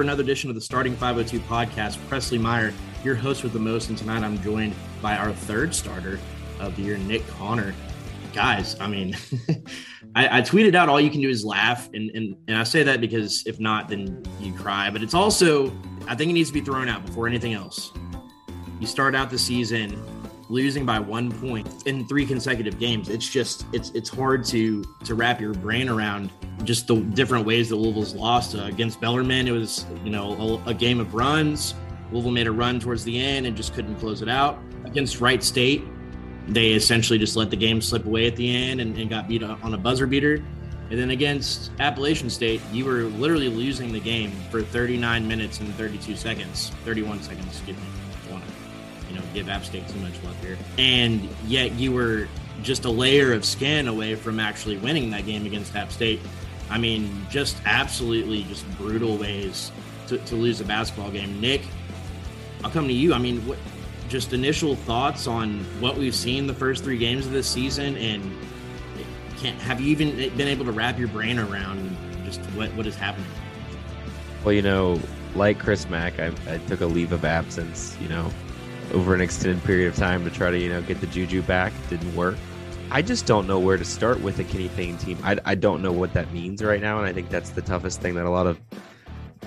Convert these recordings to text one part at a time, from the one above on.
For another edition of the Starting 502 podcast. Presley Meyer, your host with the most, and tonight I'm joined by our third starter of the year, Nick Conner. Guys, I mean, I, I, tweeted out all you can do is laugh, and, and and I say that because if not, then you cry. But it's also, I think it needs to be thrown out before anything else. You start out the season losing by one point in three consecutive games. It's just it's it's hard to to wrap your brain around just the different ways that Louisville's lost uh, against Bellarmine. It was you know a, a, game of runs. Louisville made a run towards the end and just couldn't close it out against Wright State. They essentially just let the game slip away at the end and, and got beat on a buzzer beater. And then against Appalachian State, you were literally losing the game for 39 minutes and 32 seconds, 31 seconds, excuse me. You know, give App State too much love here. And yet you were just a layer of skin away from actually winning that game against App State. I mean, just absolutely just brutal ways to, to lose a basketball game. Nick, I'll come to you. I mean, what just initial thoughts on what we've seen the first three games of this season and can't have you even been able to wrap your brain around just what, what is happening? Well, you know, like Chris Mack, I, I took a leave of absence, you know, over an extended period of time to try to, you know, get the juju back. Didn't work. I just don't know where to start with a Kenny Payne team. I, I don't know what that means right now, and I think that's the toughest thing that a lot of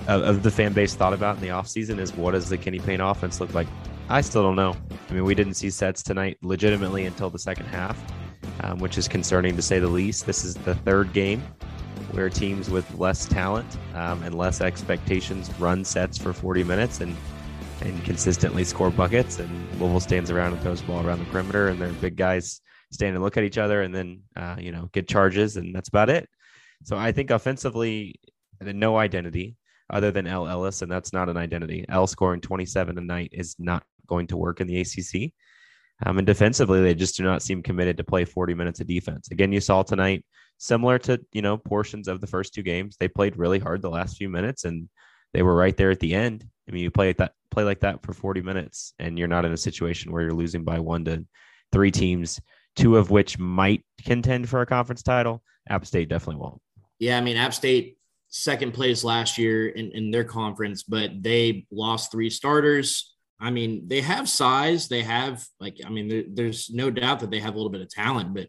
of, of the fan base thought about in the offseason is what does the Kenny Payne offense look like? I still don't know. I mean, we didn't see sets tonight legitimately until the second half, um, which is concerning to say the least. This is the third game where teams with less talent um, and less expectations run sets for 40 minutes and and consistently score buckets. And Louisville stands around and throws the ball around the perimeter, and their big guys stand and look at each other, and then uh, you know get charges, and that's about it. So I think offensively, no identity other than El Ellis, and that's not an identity. El scoring 27 a night is not going to work in the ACC. Um, and defensively, they just do not seem committed to play 40 minutes of defense. Again, you saw tonight, similar to you know portions of the first two games, they played really hard the last few minutes, and they were right there at the end. I mean, you play that, play like that for 40 minutes, and you're not in a situation where you're losing by one to three teams, two of which might contend for a conference title. App State definitely won't. Yeah, I mean, App State second place last year in, in their conference, but they lost three starters. I mean, they have size. They have like, I mean, there, there's no doubt that they have a little bit of talent, but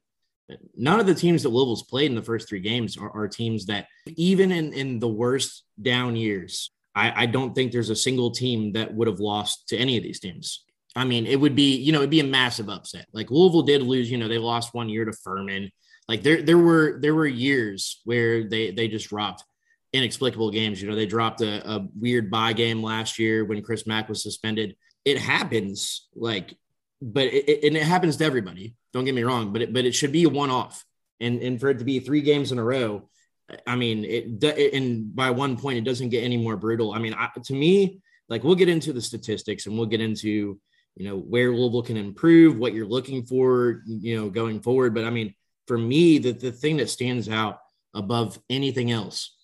none of the teams that Louisville's played in the first three games are, are teams that even in, in the worst down years I, I don't think there's a single team that would have lost to any of these teams. I mean, it would be, you know, it'd be a massive upset. Like Louisville did lose, you know, they lost one year to Furman. Like there, there were there were years where they they just dropped inexplicable games. You know, they dropped a, a weird bye game last year when Chris Mack was suspended. It happens, like, but it, it, and it happens to everybody. Don't get me wrong, but it, but it should be a one off, and and for it to be three games in a row, I mean, it and by one point, it doesn't get any more brutal. I mean, I, to me, like we'll get into the statistics and we'll get into you know where Louisville can improve, what you're looking for, you know, going forward. But I mean, for me, the the thing that stands out above anything else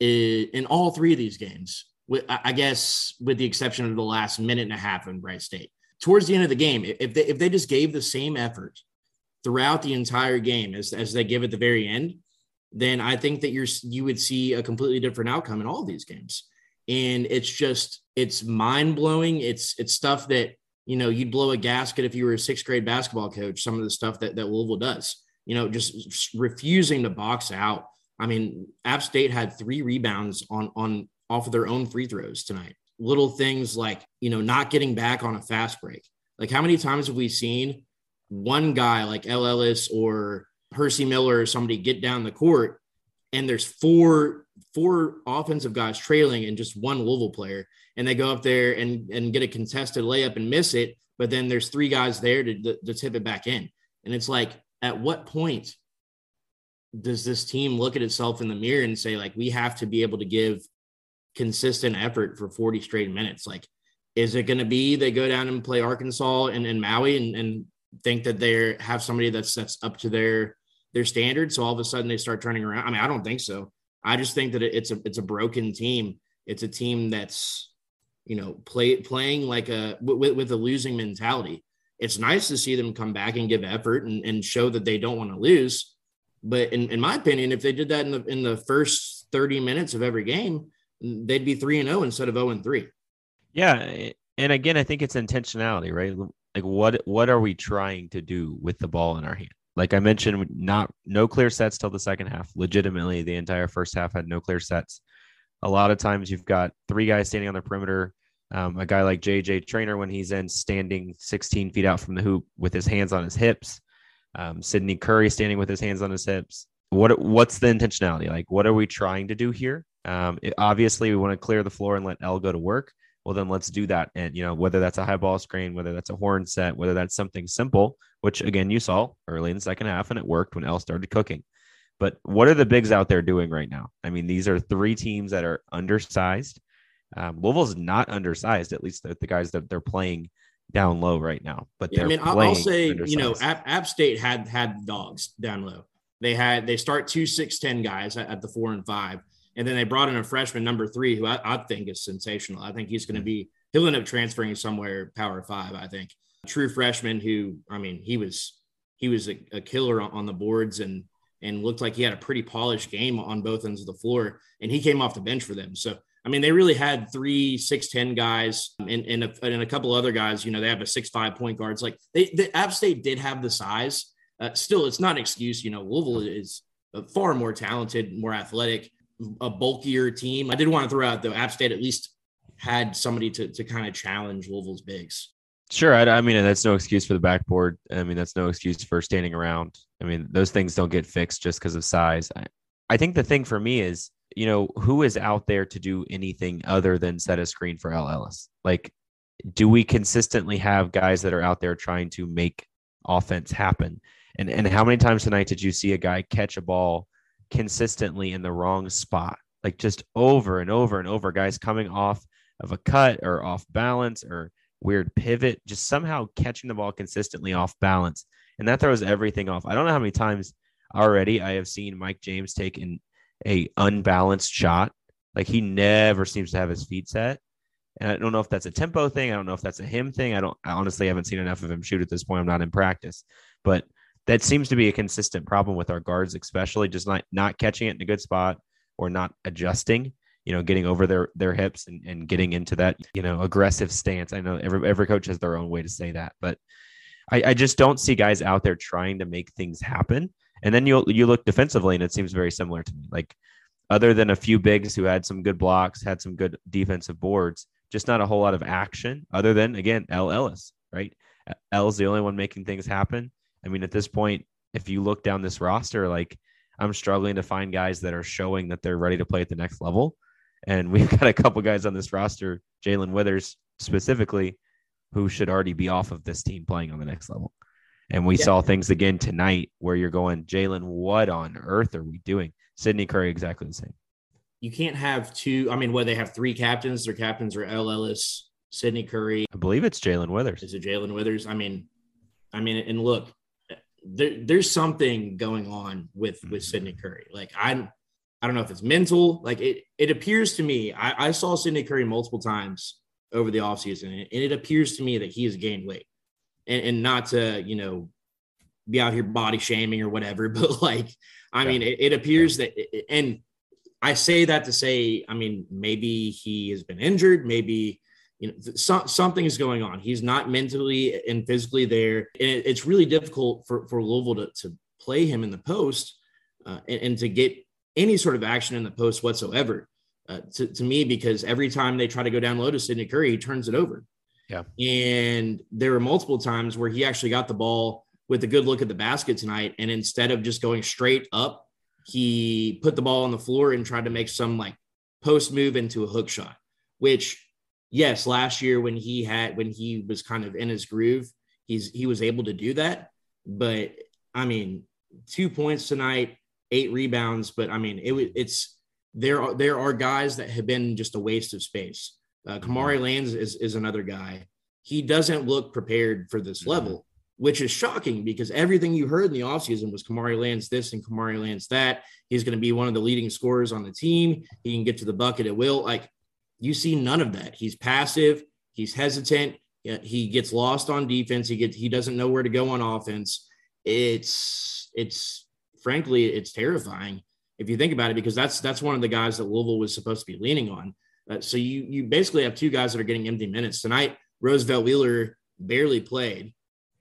is in all three of these games, I guess, with the exception of the last minute and a half in Wright State. Towards the end of the game, if they if they just gave the same effort throughout the entire game as as they give at the very end then I think that you're you would see a completely different outcome in all these games. And it's just it's mind blowing. It's it's stuff that you know you'd blow a gasket if you were a sixth grade basketball coach. Some of the stuff that that Louisville does, you know, just refusing to box out. I mean, App State had three rebounds on on off of their own free throws tonight. Little things like you know not getting back on a fast break. Like how many times have we seen one guy like El Ellis or Hercy Miller or somebody get down the court and there's four four offensive guys trailing and just one Louisville player. And they go up there and and get a contested layup and miss it but then there's three guys there to, to, tip it back in. And it's like at what point does this team look at itself in the mirror and say like we have to be able to give consistent effort for 40 straight minutes? Like is it going to be they go down and play arkansas and, and maui and, and think that they have somebody that's that's up to their their standard. So all of a sudden they start turning around. I mean, I don't think so. I just think that it's a it's a broken team. It's a team that's you know play playing like a with, with a losing mentality. It's nice to see them come back and give effort and, and show that they don't want to lose. But in, in my opinion, if they did that in the in the first 30 minutes of every game, they'd be three and zero oh instead of zero oh and three. Yeah, and again, I think it's intentionality, right? like what what are we trying to do with the ball in our hand like i mentioned not no clear sets till the second half. Legitimately the entire first half had no clear sets. A lot of times you've got three guys standing on the perimeter um, a guy like JJ Traynor when he's in standing 16 feet out from the hoop with his hands on his hips. Um, sydney curry standing with his hands on his hips. What what's the intentionality? Like what are we trying to do here? Um, it, obviously we want to clear the floor and let El go to work well then let's do that. And you know whether that's a high ball screen whether that's a horn set whether that's something simple which again you saw early in the second half and it worked when El started cooking. But what are the bigs out there doing right now? I mean these are three teams that are undersized. Um, louisville's not undersized at least the, the guys that they're playing down low right now but yeah, i mean i'll say undersized. you know App, App state had had dogs down low. They had they start two six ten guys at, at the four and five and then they brought in a freshman number three, who I, I think is sensational. I think he's going to be, he'll end up transferring somewhere power five, I think. True freshman who, I mean, he was, he was a, a killer on, the boards and, and looked like he had a pretty polished game on both ends of the floor. And he came off the bench for them. So, I mean, they really had three six ten guys and, and, a, and a couple other guys. You know, they have a six five point guards. Like they, the App State did have the size. Uh, still, it's not an excuse. You know, Louisville is far more talented, more athletic a bulkier team. I did want to throw out though, App State at least had somebody to to kind of challenge Louisville's bigs. Sure, I, I, mean that's no excuse for the backboard. I mean that's no excuse for standing around. I mean those things don't get fixed just because of size. I, I think the thing for me is you know who is out there to do anything other than set a screen for El Ellis. Like, do we consistently have guys that are out there trying to make offense happen? And and how many times tonight did you see a guy catch a ball consistently in the wrong spot, like just over and over and over. Guys coming off of a cut or off balance or weird pivot, just somehow catching the ball consistently off balance. And that throws everything off. I don't know how many times already I have seen Mike James take an a unbalanced shot. Like he never seems to have his feet set. And I don't know if that's a tempo thing. I don't know if that's a him thing. I don't I honestly haven't seen enough of him shoot at this point. I'm not in practice. But that seems to be a consistent problem with our guards, especially just not not catching it in a good spot or not adjusting. You know, getting over their their hips and, and getting into that you know aggressive stance. I know every every coach has their own way to say that, but I, I just don't see guys out there trying to make things happen. And then you you look defensively, and it seems very similar to me. Like other than a few bigs who had some good blocks, had some good defensive boards, just not a whole lot of action other than, again, El Ellis, right? El's the only one making things happen. I mean, at this point, if you look down this roster, like I'm struggling to find guys that are showing that they're ready to play at the next level. And we've got a couple guys on this roster, Jalen Withers specifically, who should already be off of this team playing on the next level. And we yeah. saw things again tonight where you're going, Jalen, what on earth are we doing? Sydney Curry, exactly the same. You can't have two. I mean, what they have three captains. Their captains are El Ellis, Sydney Curry. I believe it's Jalen Withers. Is it Jalen Withers? I mean, I mean, and look, there, there's something going on with with mm-hmm. Sydney Curry. Like I'm, I don't know if it's mental. Like it, it appears to me. I, I saw Sydney Curry multiple times over the offseason, and it appears to me that he has gained weight. And, and not to you know be out here body shaming or whatever, but like I yeah. mean, it, it appears yeah. that, and I say that to say, I mean, maybe he has been injured, maybe you know so, something is going on. He's not mentally and physically there, and it, it's really difficult for for Louisville to, to play him in the post uh, and, and, to get any sort of action in the post whatsoever. Uh, to, to me, because every time they try to go down low to Sydney Curry, he turns it over. Yeah, and there were multiple times where he actually got the ball with a good look at the basket tonight, and instead of just going straight up, he put the ball on the floor and tried to make some like post move into a hook shot, which yes, last year when he had when he was kind of in his groove, he's he was able to do that. But I mean, two points tonight, eight rebounds. But I mean, it it's there are there are guys that have been just a waste of space. Uh, Kamari Lands is is another guy. He doesn't look prepared for this mm-hmm. level, which is shocking because everything you heard in the offseason was Kamari Lands this and Kamari Lands that. He's going to be one of the leading scorers on the team. He can get to the bucket at will. Like you see none of that. He's passive. He's hesitant. He gets lost on defense. He gets he doesn't know where to go on offense. It's it's frankly it's terrifying if you think about it because that's that's one of the guys that Louisville was supposed to be leaning on. Uh, so you you basically have two guys that are getting empty minutes tonight. Roosevelt Wheeler barely played,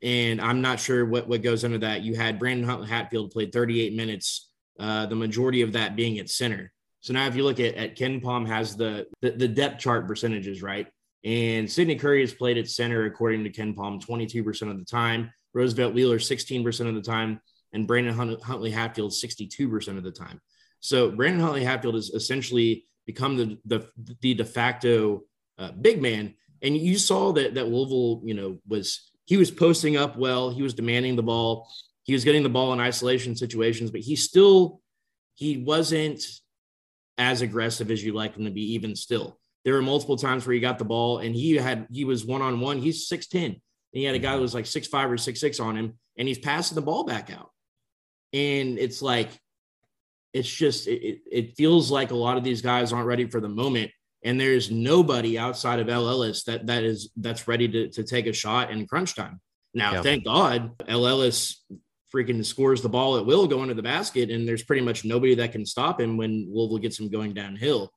and I'm not sure what what goes into that. You had Brandon Huntley Hatfield played 38 minutes, uh, the majority of that being at center. So now if you look at, at Palm has the, the, the depth chart percentages, right? And Sydney Curry has played at center according to KenPom, 22% of the time, Roosevelt Wheeler 16% of the time, and Brandon Huntley Hatfield 62% of the time. So Brandon Huntley Hatfield has essentially become the the, the de facto uh, big man. And you saw that that Louisville, you know, was he was posting up well, he was demanding the ball, he was getting the ball in isolation situations, but he still he wasn't as aggressive as you like him to be, even still. There were multiple times where he got the ball and he had he was one on one. He's 6'10. And he had a guy that was like six five or six six on him, and he's passing the ball back out. And it's like, it's just it, it feels like a lot of these guys aren't ready for the moment. And there's nobody outside of El Ellis that that is that's ready to, to take a shot in crunch time. Now, yeah. thank God, El Ellis freaking scores the ball at will going to the basket, and there's pretty much nobody that can stop him when Louisville gets him going downhill.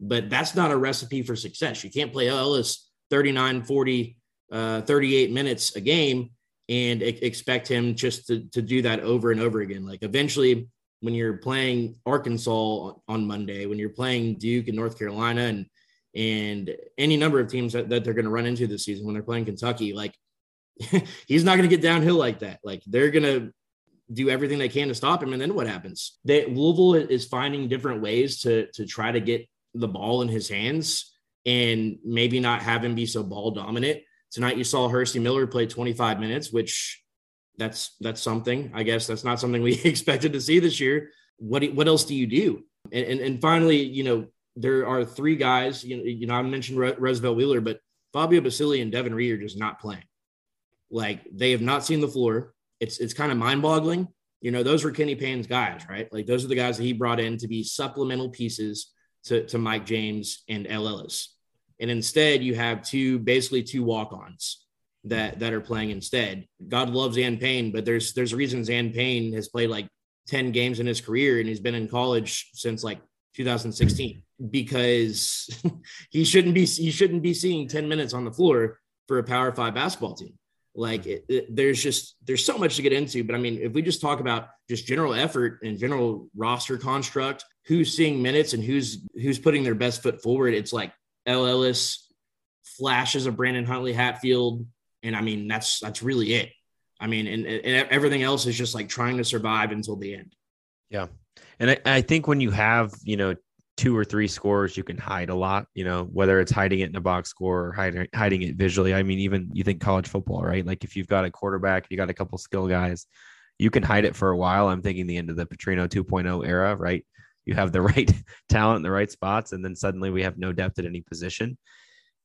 But that's not a recipe for success. You can't play Ellis 39, 40, uh, 38 minutes a game and expect him just to, to do that over and over again. Like eventually, when you're playing Arkansas on Monday, when you're playing Duke and North Carolina and and any number of teams that, that they're going to run into this season when they're playing Kentucky, like he's not going to get downhill like that. Like they're going to do everything they can to stop him. And then what happens? They, Louisville is finding different ways to to try to get the ball in his hands and maybe not have him be so ball dominant. Tonight you saw Hercy Miller play 25 minutes, which that's that's something. I guess that's not something we expected to see this year. What what else do you do? And and, and finally, you know, there are three guys. You know, you know I mentioned Roosevelt Wheeler, but Fabio Basili and Devin Ree are just not playing. Like they have not seen the floor it's it's kind of mind boggling. You know, those were Kenny Payne's guys, right? Like those are the guys that he brought in to be supplemental pieces to, to Mike James and El Ellis. And instead, you have two basically two walk-ons that that are playing instead. God loves Zan Payne, but there's there's a reason Zan Payne has played like 10 games in his career and he's been in college since like 2016 because he shouldn't be he shouldn't be seeing 10 minutes on the floor for a power five basketball team. Like mm-hmm. it, it, there's just there's so much to get into, but I mean, if we just talk about just general effort and general roster construct, who's seeing minutes and who's who's putting their best foot forward, it's like El Ellis, flashes of Brandon Huntley Hatfield, and I mean that's that's really it. I mean, and, and everything else is just like trying to survive until the end. Yeah, and I, I think when you have you know two or three scores, you can hide a lot. You know, whether it's hiding it in a box score or hiding hiding it visually. I mean, even you think college football, right? Like if you've got a quarterback, you got a couple skill guys, you can hide it for a while. I'm thinking the end of the Petrino 2.0 era, right? You have the right talent in the right spots, and then suddenly we have no depth at any position.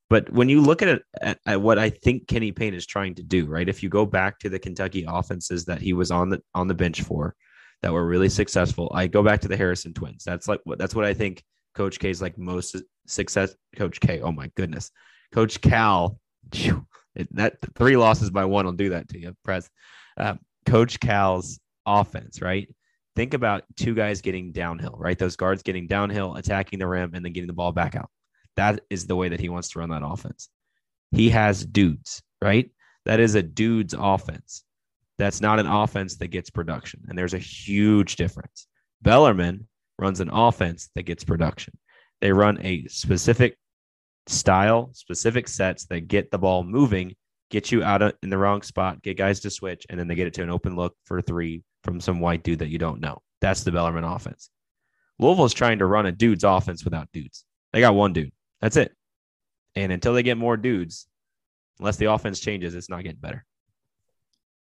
But when you look at it at, at, what I think Kenny Payne is trying to do, right? If you go back to the Kentucky offenses that he was on the on the bench for, that were really successful, I go back to the Harrison twins. That's like what that's what I think Coach K is like most success. Coach K, oh my goodness, Coach Cal, that three losses by one will do that to you, Pres. Uh, Coach Cal's offense, right? Think about two guys getting downhill, right? Those guards getting downhill, attacking the rim, and then getting the ball back out. That is the way that he wants to run that offense. He has dudes, right? That is a dude's offense. That's not an offense that gets production. And there's a huge difference. Bellarmine runs an offense that gets production. They run a specific style, specific sets that get the ball moving, get you out of, in the wrong spot, get guys to switch, and then they get it to an open look for three from some white dude that you don't know. That's the Bellarmine offense. Louisville's trying to run a dude's offense without dudes. They got one dude. That's it. And until they get more dudes, unless the offense changes, it's not getting better.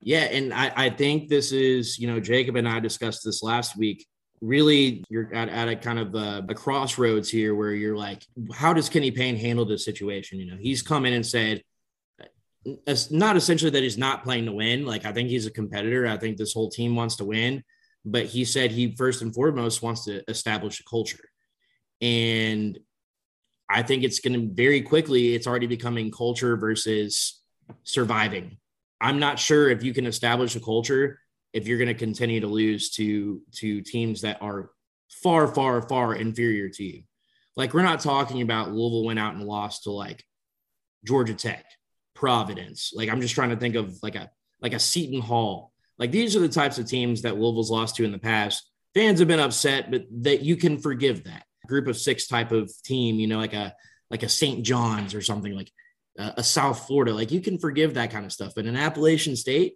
Yeah, and I, I think this is, you know, Jacob and I discussed this last week. Really, you're at, at a kind of a, a crossroads here where you're like, how does Kenny Payne handle this situation? You know, he's come in and said, uh, not essentially that he's not playing to win. Like, I think he's a competitor. I think this whole team wants to win. But he said he first and foremost wants to establish a culture. And I think it's going to very quickly, it's already becoming culture versus surviving. I'm not sure if you can establish a culture if you're going to continue to lose to to teams that are far, far, far inferior to you. Like we're not talking about Louisville went out and lost to like Georgia Tech, Providence. Like I'm just trying to think of like a like a Seton Hall. Like these are the types of teams that Louisville's lost to in the past. Fans have been upset, but that you can forgive that group of six type of team, you know, like a like a St. John's or something like a, a South Florida. Like you can forgive that kind of stuff. But in Appalachian State,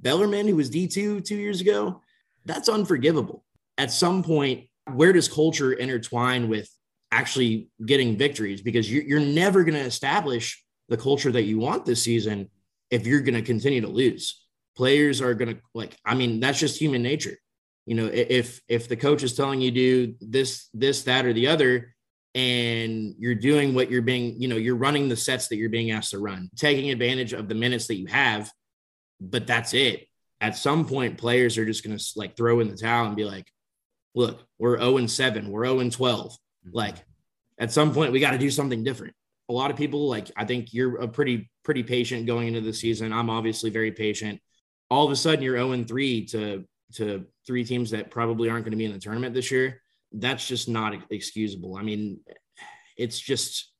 Bellarmine, who was D2 two years ago, that's unforgivable. At some point, where does culture intertwine with actually getting victories? Because you're, you're never going to establish the culture that you want this season if you're going to continue to lose. Players are going to, like, I mean, that's just human nature you know if if the coach is telling you do this this that or the other and you're doing what you're being you know you're running the sets that you're being asked to run taking advantage of the minutes that you have but that's it. At some point players are just going to like throw in the towel and be like look we're 0 and 7 we're 0 and 12 mm-hmm. like at some point we got to do something different. A lot of people like i think you're a pretty pretty patient going into the season. I'm obviously very patient. All of a sudden you're 0 and 3 to to three teams that probably aren't going to be in the tournament this year, that's just not excusable. I mean, it's just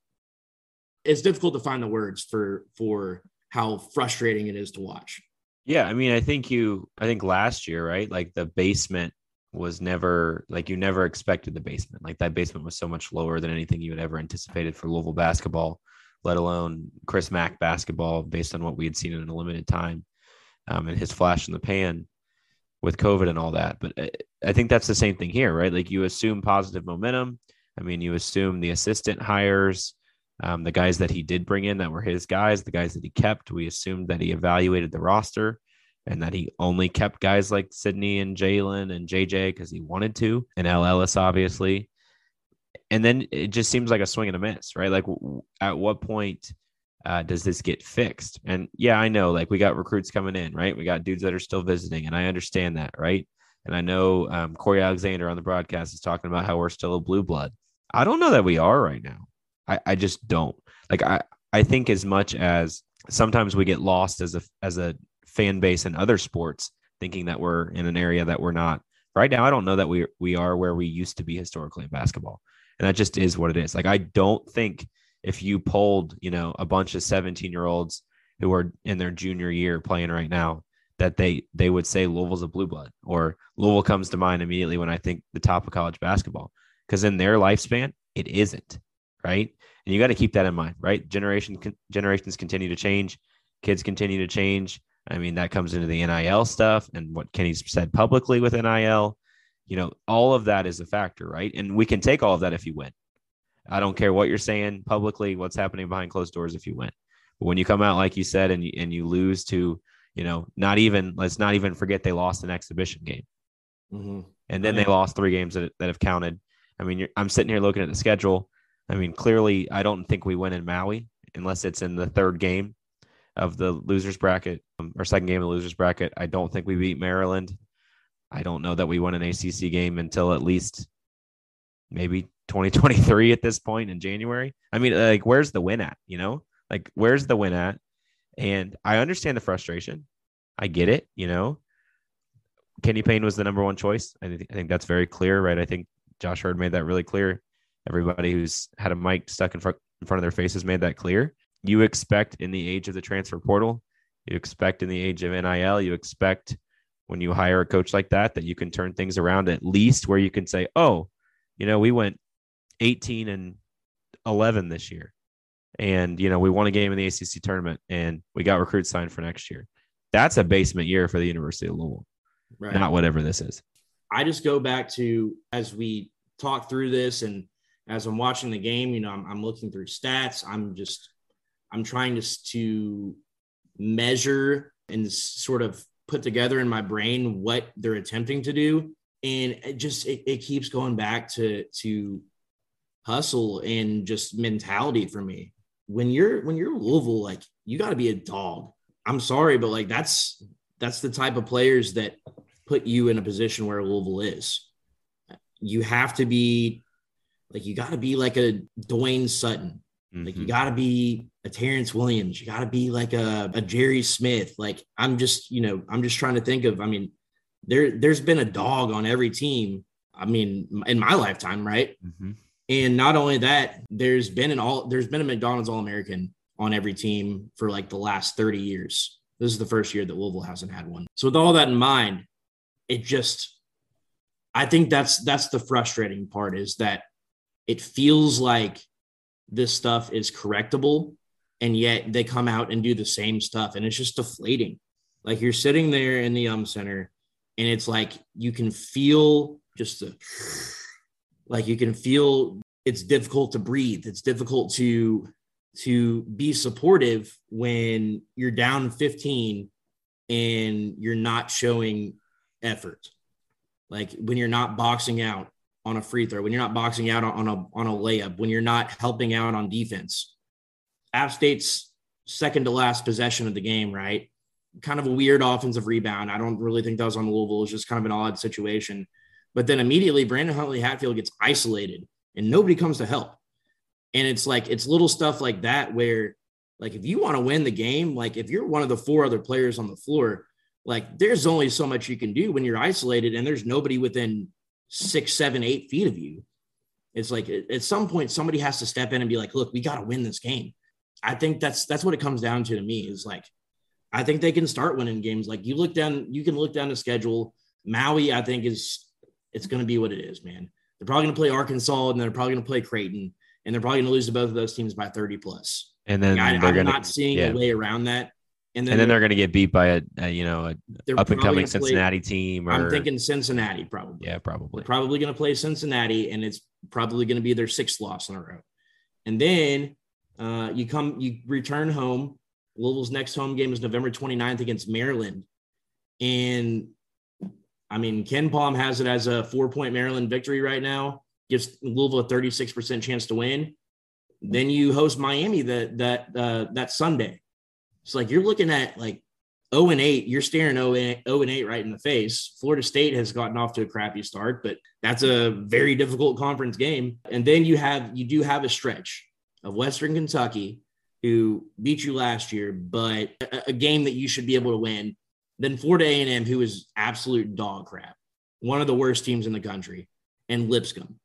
it's difficult to find the words for for how frustrating it is to watch. Yeah, I mean, I think you I think last year, right? Like the basement was never like you never expected the basement. Like that basement was so much lower than anything you had ever anticipated for Louisville basketball, let alone Chris Mack basketball based on what we had seen in a limited time um, and his flash in the pan with COVID and all that. But uh, I think that's the same thing here, right? Like you assume positive momentum. I mean, you assume the assistant hires, um, the guys that he did bring in that were his guys, the guys that he kept. We assumed that he evaluated the roster and that he only kept guys like Sydney and Jalen and JJ because he wanted to, and El Ellis, obviously. And then it just seems like a swing and a miss, right? Like, at what point uh, does this get fixed? And yeah, I know like we got recruits coming in, right? We got dudes that are still visiting, and I understand that, right? And I know um, Cory Alexander on the broadcast is talking about how we're still a blue blood. I don't know that we are right now. I, I just don't like. I I think as much as sometimes we get lost as a as a fan base in other sports, thinking that we're in an area that we're not. Right now, I don't know that we we are where we used to be historically in basketball, and that just is what it is. Like I don't think if you polled, you know, a bunch of 17 year olds who are in their junior year playing right now, that they they would say Louisville's a blue blood or Louisville comes to mind immediately when I think the top of college basketball. Because in their lifespan it isn't right? And you got to keep that in mind right? Generation generations continue to change kids continue to change. I mean that comes into the NIL stuff and what Kenny's said publicly with NIL you know all of that is a factor right? And we can take all of that if you win I don't care what you're saying publicly what's happening behind closed doors if you win but when you come out like you said and you, and you lose to you know, not even let's not even forget they lost an exhibition game, mm-hmm. and then they lost three games that, that have counted. I mean, I'm sitting here looking at the schedule. I mean, clearly, I don't think we win in Maui unless it's in the third game of the losers bracket um, or second game of the losers bracket. I don't think we beat Maryland. I don't know that we won an ACC game until at least maybe 2023 at this point in January. I mean, like, where's the win at? You know, like, where's the win at? And I understand the frustration. I get it, you know. Kenny Payne was the number one choice. I think I think that's very clear, right? I think Josh Heird made that really clear. Everybody who's had a mic stuck in front in front of their faces made that clear. You expect in the age of the transfer portal, you expect in the age of NIL, you expect when you hire a coach like that that you can turn things around at least where you can say, "Oh, you know, we went 18 and 11 this year and you know we won a game in the ACC tournament and we got recruits signed for next year. That's a basement year for the University of Louisville, right. not whatever this is. I just go back to as we talk through this and as I'm watching the game, you know, I'm, I'm looking through stats. I'm just I'm trying to to measure and sort of put together in my brain what they're attempting to do and it just it, it keeps going back to to hustle and just mentality for me when you're when you're Louisville, like you got to be a dog. I'm sorry, but like that's that's the type of players that put you in a position where Louisville is. You have to be like you got to be like a Dwayne Sutton. Mm-hmm. Like you mm-hmm. got to be a Terrence Williams. You got to be like a, a Jerry Smith. Like I'm just, you know, I'm just trying to think of. I mean, there there's been a dog on every team. I mean, in my lifetime, right? Mm-hmm. And not only that, there's been an all there's been a McDonald's All American on every team for like the last 30 years. This is the first year that Louisville hasn't had one. So with all that in mind, it just I think that's that's the frustrating part is that it feels like this stuff is correctable and yet they come out and do the same stuff and it's just deflating. Like you're sitting there in the um center and it's like you can feel just like you can feel it's difficult to breathe. It's difficult to to be supportive when you're down 15 and you're not showing effort. Like when you're not boxing out on a free throw when you're not boxing out on a on a layup when you're not helping out on defense. App state's second to last possession of the game right kind of a weird offensive rebound i don't really think that was on louisville it's just kind of an odd situation but then immediately Brandon Huntley Hatfield gets isolated and nobody comes to help. And it's like, it's little stuff like that where, like, if you want to win the game, like, if you're one of the four other players on the floor, like, there's only so much you can do when you're isolated and there's nobody within six, seven, eight feet of you. It's like at some point, somebody has to step in and be like, look, we got to win this game. I think that's that's what it comes down to to me is like, I think they can start winning games. Like you look down, you can look down the schedule. Maui, I think, is it's going to be what it is, man. They're probably going to play Arkansas and they're probably going to play Creighton and they're probably going to lose to both of those teams by 30 plus. And then like, I, am gonna, not seeing yeah. a way around that. And then, and then they're going to get beat by a, a you know a up and coming Cincinnati play, team. Or, I'm thinking Cincinnati probably. Yeah, probably. They're probably going to play Cincinnati, and it's probably going to be their sixth loss in a row. And then uh, you come, you return home. Louisville's next home game is November 29th against Maryland, and I mean, KenPom has it as a four point Maryland victory right now, gives Louisville a 36% chance to win. Then you host Miami that that uh, that Sunday. It's like you're looking at like 0 and 8, you're staring 0 and 8 right in the face. Florida State has gotten off to a crappy start, but that's a very difficult conference game. And then you have you do have a stretch of Western Kentucky who beat you last year, but a, a game that you should be able to win then Florida A&M, who is absolute dog crap, one of the worst teams in the country, and Lipscomb.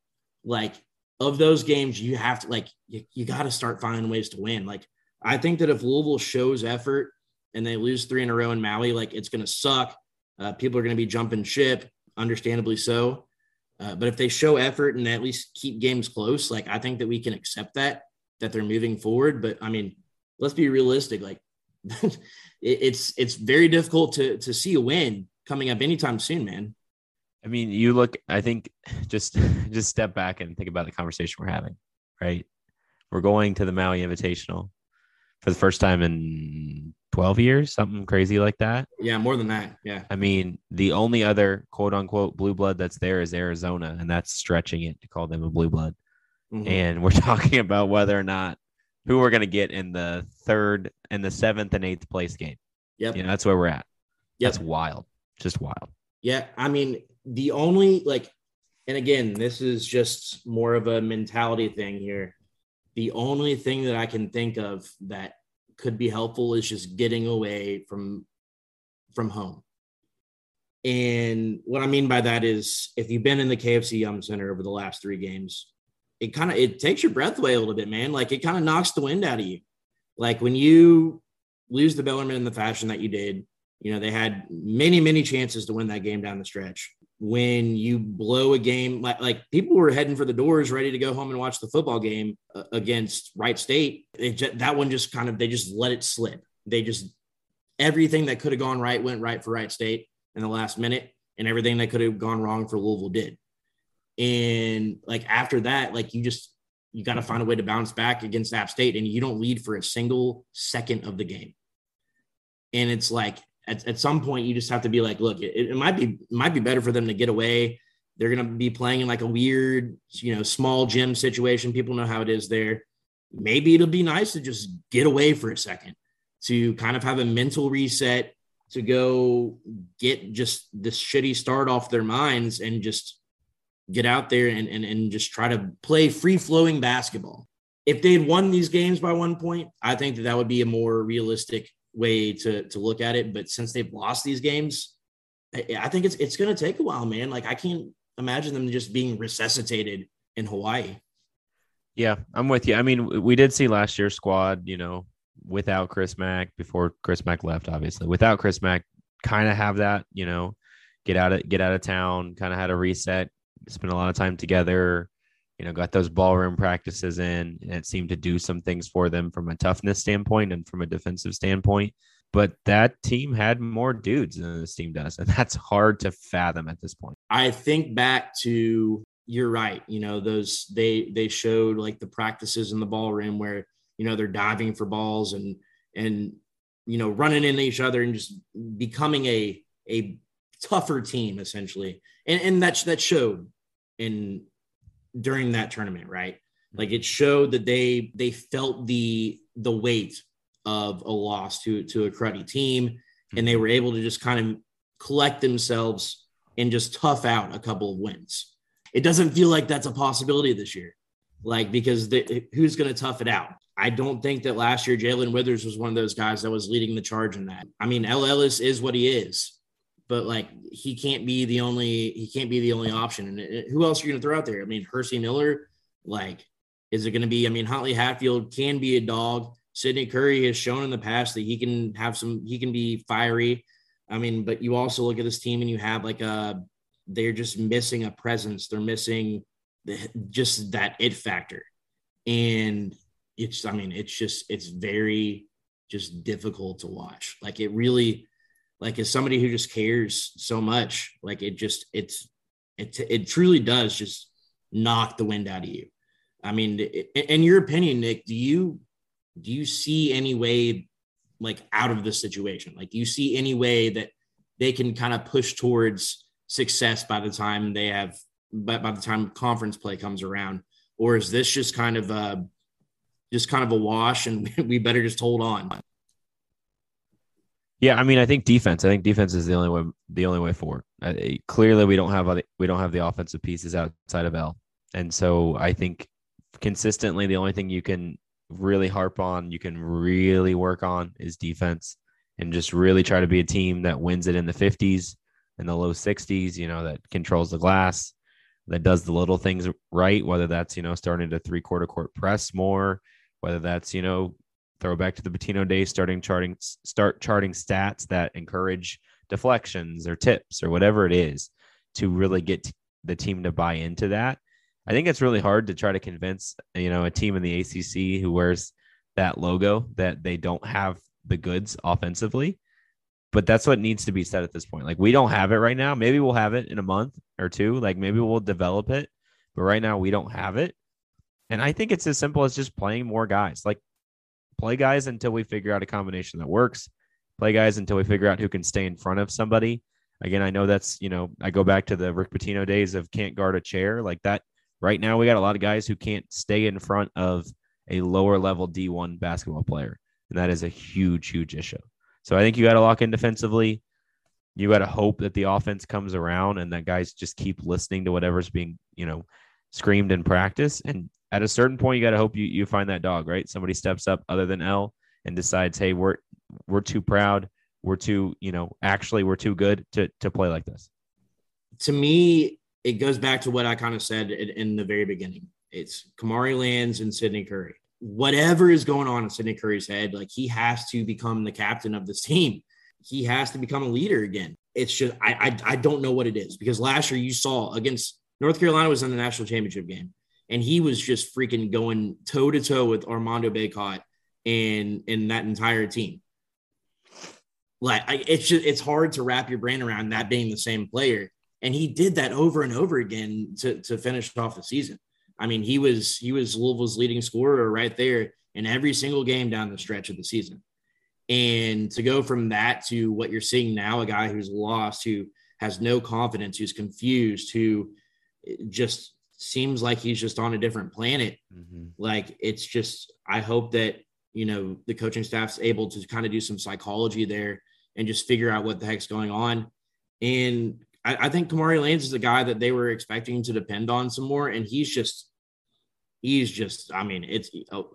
Like of those games, you have to like you, you got to start finding ways to win. Like I think that if Louisville shows effort and they lose three in a row in Maui, like it's going to suck. Uh, people are going to be jumping ship, understandably so. Uh, but if they show effort and at least keep games close, like I think that we can accept that that they're moving forward. But I mean, let's be realistic. Like it's it's very difficult to to see a win coming up anytime soon, man. I mean, you look. I think just just step back and think about the conversation we're having. Right, we're going to the Maui Invitational for the first time in 12 years, something crazy like that. Yeah, more than that. Yeah. I mean, the only other quote unquote blue blood that's there is Arizona, and that's stretching it to call them a blue blood. Mm-hmm. And we're talking about whether or not who we're going to get in the third and the seventh and eighth place game. Yep. You know, that's where we're at. Yep. That's wild. Just wild. Yeah. I mean, the only like, and again, this is just more of a mentality thing here. The only thing that I can think of that could be helpful is just getting away from from home. And what I mean by that is if you've been in the KFC Yum Center over the last three games, it kind of it takes your breath away a little bit, man. Like it kind of knocks the wind out of you. Like when you lose the Bellarmine in the fashion that you did, you know, they had many, many chances to win that game down the stretch. When you blow a game, like, like people were heading for the doors, ready to go home and watch the football game uh, against Wright State. Just, that one just kind of, they just let it slip. They just, everything that could have gone right went right for Wright State in the last minute, and everything that could have gone wrong for Louisville did. And like after that, like you just, you got to find a way to bounce back against App State, and you don't lead for a single second of the game. And it's like at, at some point you just have to be like, look, it, it might be it might be better for them to get away. They're gonna be playing in like a weird, you know, small gym situation. People know how it is there. Maybe it'll be nice to just get away for a second to kind of have a mental reset to go get just this shitty start off their minds and just get out there and, and, and just try to play free flowing basketball. If they'd won these games by one point, I think that that would be a more realistic way to to look at it. But since they've lost these games, I, I think it's it's going to take a while, man. Like I can't imagine them just being resuscitated in Hawaii. Yeah, I'm with you. I mean, we did see last year's squad, you know, without Chris Mack before Chris Mack left, obviously. Without Chris Mack, kind of have that, you know, get out of get out of town, kind of had a reset, spend a lot of time together, you know, got those ballroom practices in, and it seemed to do some things for them from a toughness standpoint and from a defensive standpoint. But that team had more dudes than this team does, and that's hard to fathom at this point. I think back to you're right. You know, those they they showed like the practices in the ballroom where you know they're diving for balls and and you know running into each other and just becoming a a tougher team essentially, and and that that showed in during that tournament, right? Like it showed that they they felt the the weight of a loss to to a cruddy team, and they mm-hmm. were able to just kind of collect themselves and just tough out a couple of wins. It doesn't feel like that's a possibility this year, like because the, who's going to tough it out? I don't think that last year Jalen Withers was one of those guys that was leading the charge in that. I mean, El Ellis is what he is but like he can't be the only he can't be the only option. And it, who else are you to throw out there? I mean, Hercy Miller, like, is it to be? I mean, Huntley Hatfield can be a dog. Sydney Curry has shown in the past that he can have some, he can be fiery. I mean, but you also look at this team and you have like a, they're just missing a presence. They're missing the, just that it factor. And it's, I mean, it's just, it's very just difficult to watch. Like it really, like as somebody who just cares so much like it just it's it, it truly does just knock the wind out of you. I mean in your opinion nick do you do you see any way like out of the situation? Like do you see any way that they can kind of push towards success by the time they have by, by the time conference play comes around? Or is this just kind of a just kind of a wash and we better just hold on yeah, I mean, I think defense. I think defense is the only way. The only way forward. Uh, clearly, we don't have other, we don't have the offensive pieces outside of El, and so I think consistently the only thing you can really harp on, you can really work on, is defense, and just really try to be a team that wins it in the fifties and the low sixties. You know, that controls the glass, that does the little things right. Whether that's you know starting to three quarter court press more, whether that's you know throwback to the Pitino days, starting charting, start charting stats that encourage deflections or tips or whatever it is to really get the team to buy into that. I think it's really hard to try to convince, you know, a team in the ACC who wears that logo that they don't have the goods offensively. But that's what needs to be said at this point. Like we don't have it right now. Maybe we'll have it in a month or two. Like maybe we'll develop it, but right now we don't have it. And I think it's as simple as just playing more guys. Like play guys until we figure out a combination that works. Play guys until we figure out who can stay in front of somebody. Again, I know that's, you know, I go back to the Rick Pitino days of can't guard a chair like that. Right now, we got a lot of guys who can't stay in front of a lower level D1 basketball player. And that is a huge, huge issue. So I think you got to lock in defensively. You got to hope that the offense comes around and that guys just keep listening to whatever's being, you know, screamed in practice. And at a certain point, you got to hope you, you find that dog, right? Somebody steps up other than El and decides, hey, we're we're too proud, we're too, you know, actually we're too good to to play like this. To me, it goes back to what I kind of said in, in the very beginning. It's Kamari Lands and Sydney Curry. Whatever is going on in Sydney Curry's head, like he has to become the captain of this team. He has to become a leader again. It's just I, I I don't know what it is because last year you saw against North Carolina was in the national championship game and he was just freaking going toe to toe with Armando Bacot and and that entire team. Like I, it's just it's hard to wrap your brain around that being the same player, and he did that over and over again to to finish off the season. I mean, he was he was Louisville's leading scorer right there in every single game down the stretch of the season. And to go from that to what you're seeing now, a guy who's lost, who has no confidence, who's confused, who just seems like he's just on a different planet. Mm-hmm. Like it's just, I hope that, you know, the coaching staff's able to kind of do some psychology there and just figure out what the heck's going on. And I, I think Kamari Lands is a guy that they were expecting to depend on some more. And he's just, he's just, I mean, it's oh,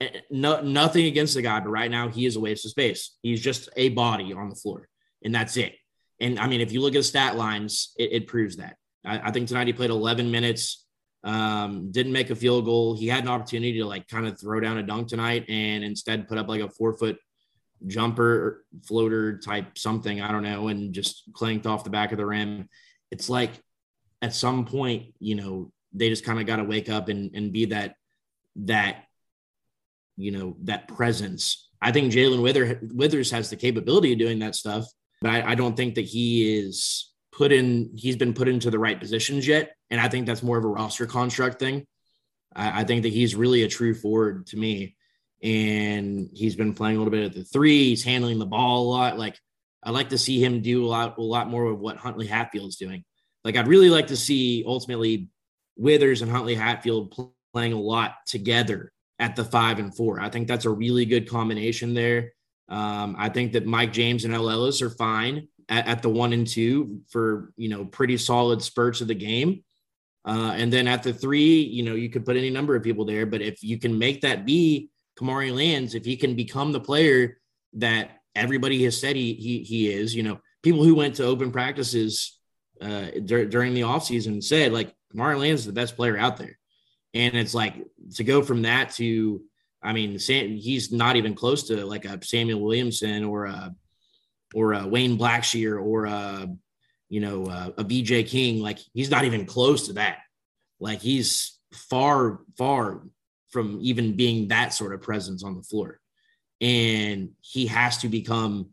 eh, no, nothing against the guy, but right now he is a waste of space. He's just a body on the floor and that's it. And I mean, if you look at the stat lines, it, it proves that. I, I think tonight he played 11 minutes, um, didn't make a field goal. He had an opportunity to like kind of throw down a dunk tonight and instead put up like a four foot jumper floater type something. I don't know. And just clanked off the back of the rim. It's like at some point, you know, they just kind of got to wake up and, and be that, that, you know, that presence. I think Jalen Wither, Withers has the capability of doing that stuff, but I, I don't think that he is put in, he's been put into the right positions yet. And I think that's more of a roster construct thing. I, I think that he's really a true forward to me. And he's been playing a little bit at the three. He's handling the ball a lot. Like I like to see him do a lot, a lot more of what Huntley Hatfield's doing. Like I'd really like to see ultimately Withers and Huntley Hatfield playing a lot together at the five and four. I think that's a really good combination there. Um, I think that Mike James and El Ellis are fine at, at, the one and two for you know pretty solid spurts of the game. Uh, and then at the three, you know, you could put any number of people there, but if you can make that be Kamari Lands, if he can become the player that everybody has said he he, he is, you know, people who went to open practices uh, dur- during the offseason said like Kamari Lands is the best player out there. And it's like to go from that to, I mean, Sam, he's not even close to like a Samuell Williamson or a or a Wayne Blackshear or a you know uh, a, a VJ King. Like he's not even close to that. Like he's far far from even being that sort of presence on the floor, and he has to become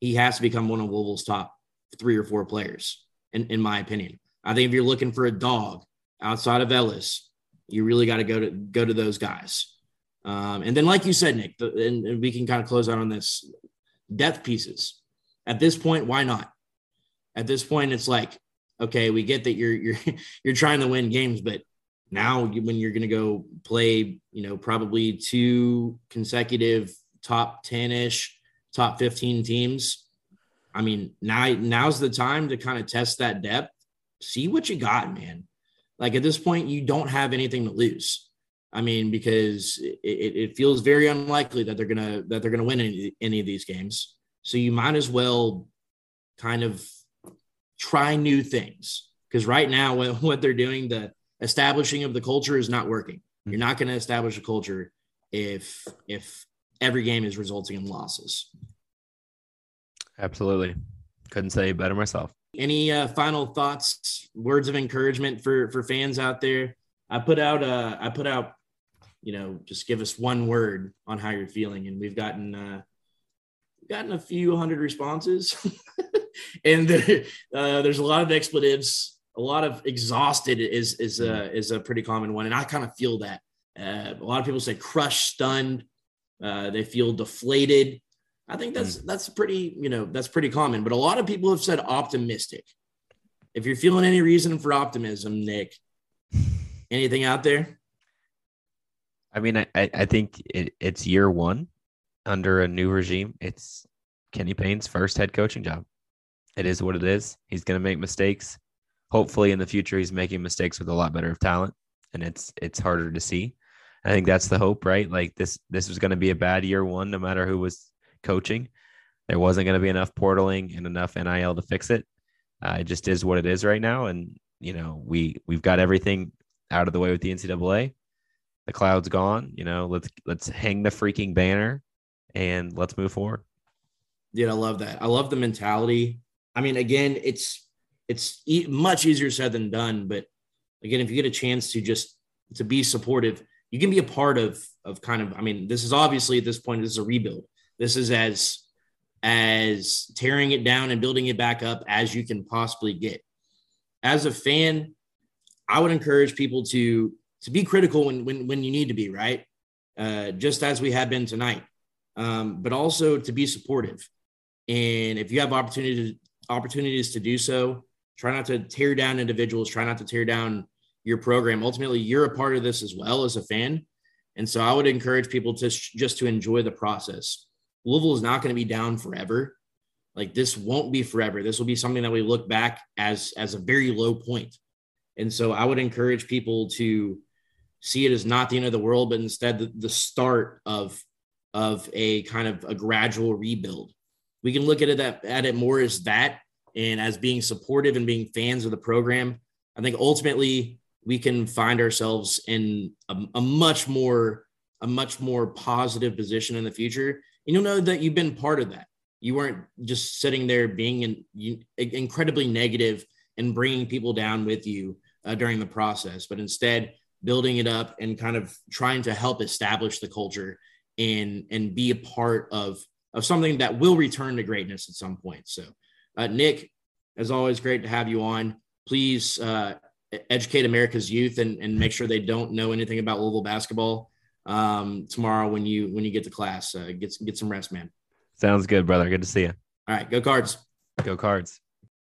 he has to become one of Louisville's top three or four players, in, in my opinion. I think if you're looking for a dog outside of Ellis, you really got to go to go to those guys. Um, and then, like you said, Nick, the, and, and, we can kind of close out on this depth pieces. At this point, why not? At this point, it's like, okay, we get that you're you're you're trying to win games, but now when you're going to go play, you know, probably two consecutive top 10-ish, top 15 teams, I mean, now now's the time to kind of test that depth. See what you got, man. Like at this point, you don't have anything to lose. I mean, because it, it, feels very unlikely that they're gonna that they're gonna win any, any of these games. So you might as well kind of try new things because right now what, what they're doing, the establishing of the culture is not working. Mm-hmm. You're not going to establish a culture if if every game is resulting in losses. Absolutely. Couldn't say better myself. Any uh, final thoughts, words of encouragement for for fans out there? I put out uh I put out, you know, just give us one word on how you're feeling, and we've gotten uh gotten a few hundred responses, and uh, there's a lot of expletives. A lot of exhausted is is a mm-hmm. is a pretty common one, and I kind of feel that. Uh, a lot of people say crushed, stunned. Uh, they feel deflated. I think that's mm. that's pretty, you know, that's pretty common. But a lot of people have said optimistic. If you're feeling any reason for optimism, Nick, anything out there? I mean, I, I think it, it's year one under a new regime. It's Kenny Payne's first head coaching job. It is what it is. He's going to make mistakes. Hopefully, in the future, he's making mistakes with a lot better of talent, and it's it's harder to see. I think that's the hope, right? Like this this was going to be a bad year one, no matter who was coaching. There wasn't going to be enough portaling and enough NIL to fix it. Uh, it just is what it is right now, and you know we we've got everything out of the way with the NCAA. The cloud's gone. You know, let's let's hang the freaking banner and let's move forward. Dude, I love that. I love the mentality. I mean, again, it's it's e- much easier said than done, but again, if you get a chance to just to be supportive, you can be a part of of kind of. I mean, this is obviously at this point this is a rebuild. This is as as tearing it down and building it back up as you can possibly get. As a fan, I would encourage people to to be critical when when when you need to be right, uh, just as we have been tonight, um, but also to be supportive. And if you have opportunity opportunities to do so, try not to tear down individuals. Try not to tear down your program. Ultimately, you're a part of this as well as a fan, and so I would encourage people to just to enjoy the process. Louisville is not going to be down forever. Like this won't be forever. This will be something that we look back as as a very low point. And so I would encourage people to see it as not the end of the world, but instead the, the start of of a kind of a gradual rebuild. We can look at it at, at it more as that and as being supportive and being fans of the program. I think ultimately we can find ourselves in a, a much more a much more positive position in the future and you'll know that you've been part of that. You weren't just sitting there being in, you, incredibly negative and bringing people down with you uh, during the process, but instead building it up and kind of trying to help establish the culture and and be a part of of something that will return to greatness at some point. So, uh, Nick, as always, great to have you on. Please uh, educate America's youth and, and make sure they don't know anything about Louisville basketball um, tomorrow when you when you get to class. Uh, get get some rest, man. Sounds good, brother. Good to see you. All right, go cards. Go cards.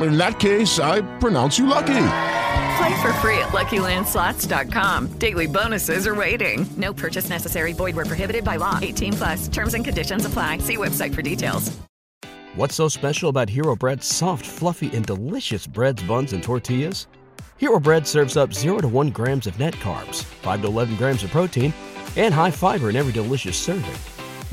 In that case, I pronounce you lucky. Play for free at LuckyLandSlots.com. Daily bonuses are waiting. No purchase necessary. Void were prohibited by law. 18 plus. Terms and conditions apply. See website for details. What's so special about Hero Bread's soft, fluffy, and delicious breads, buns, and tortillas? Hero Bread serves up 0 to 1 grams of net carbs, 5 to 11 grams of protein, and high fiber in every delicious serving.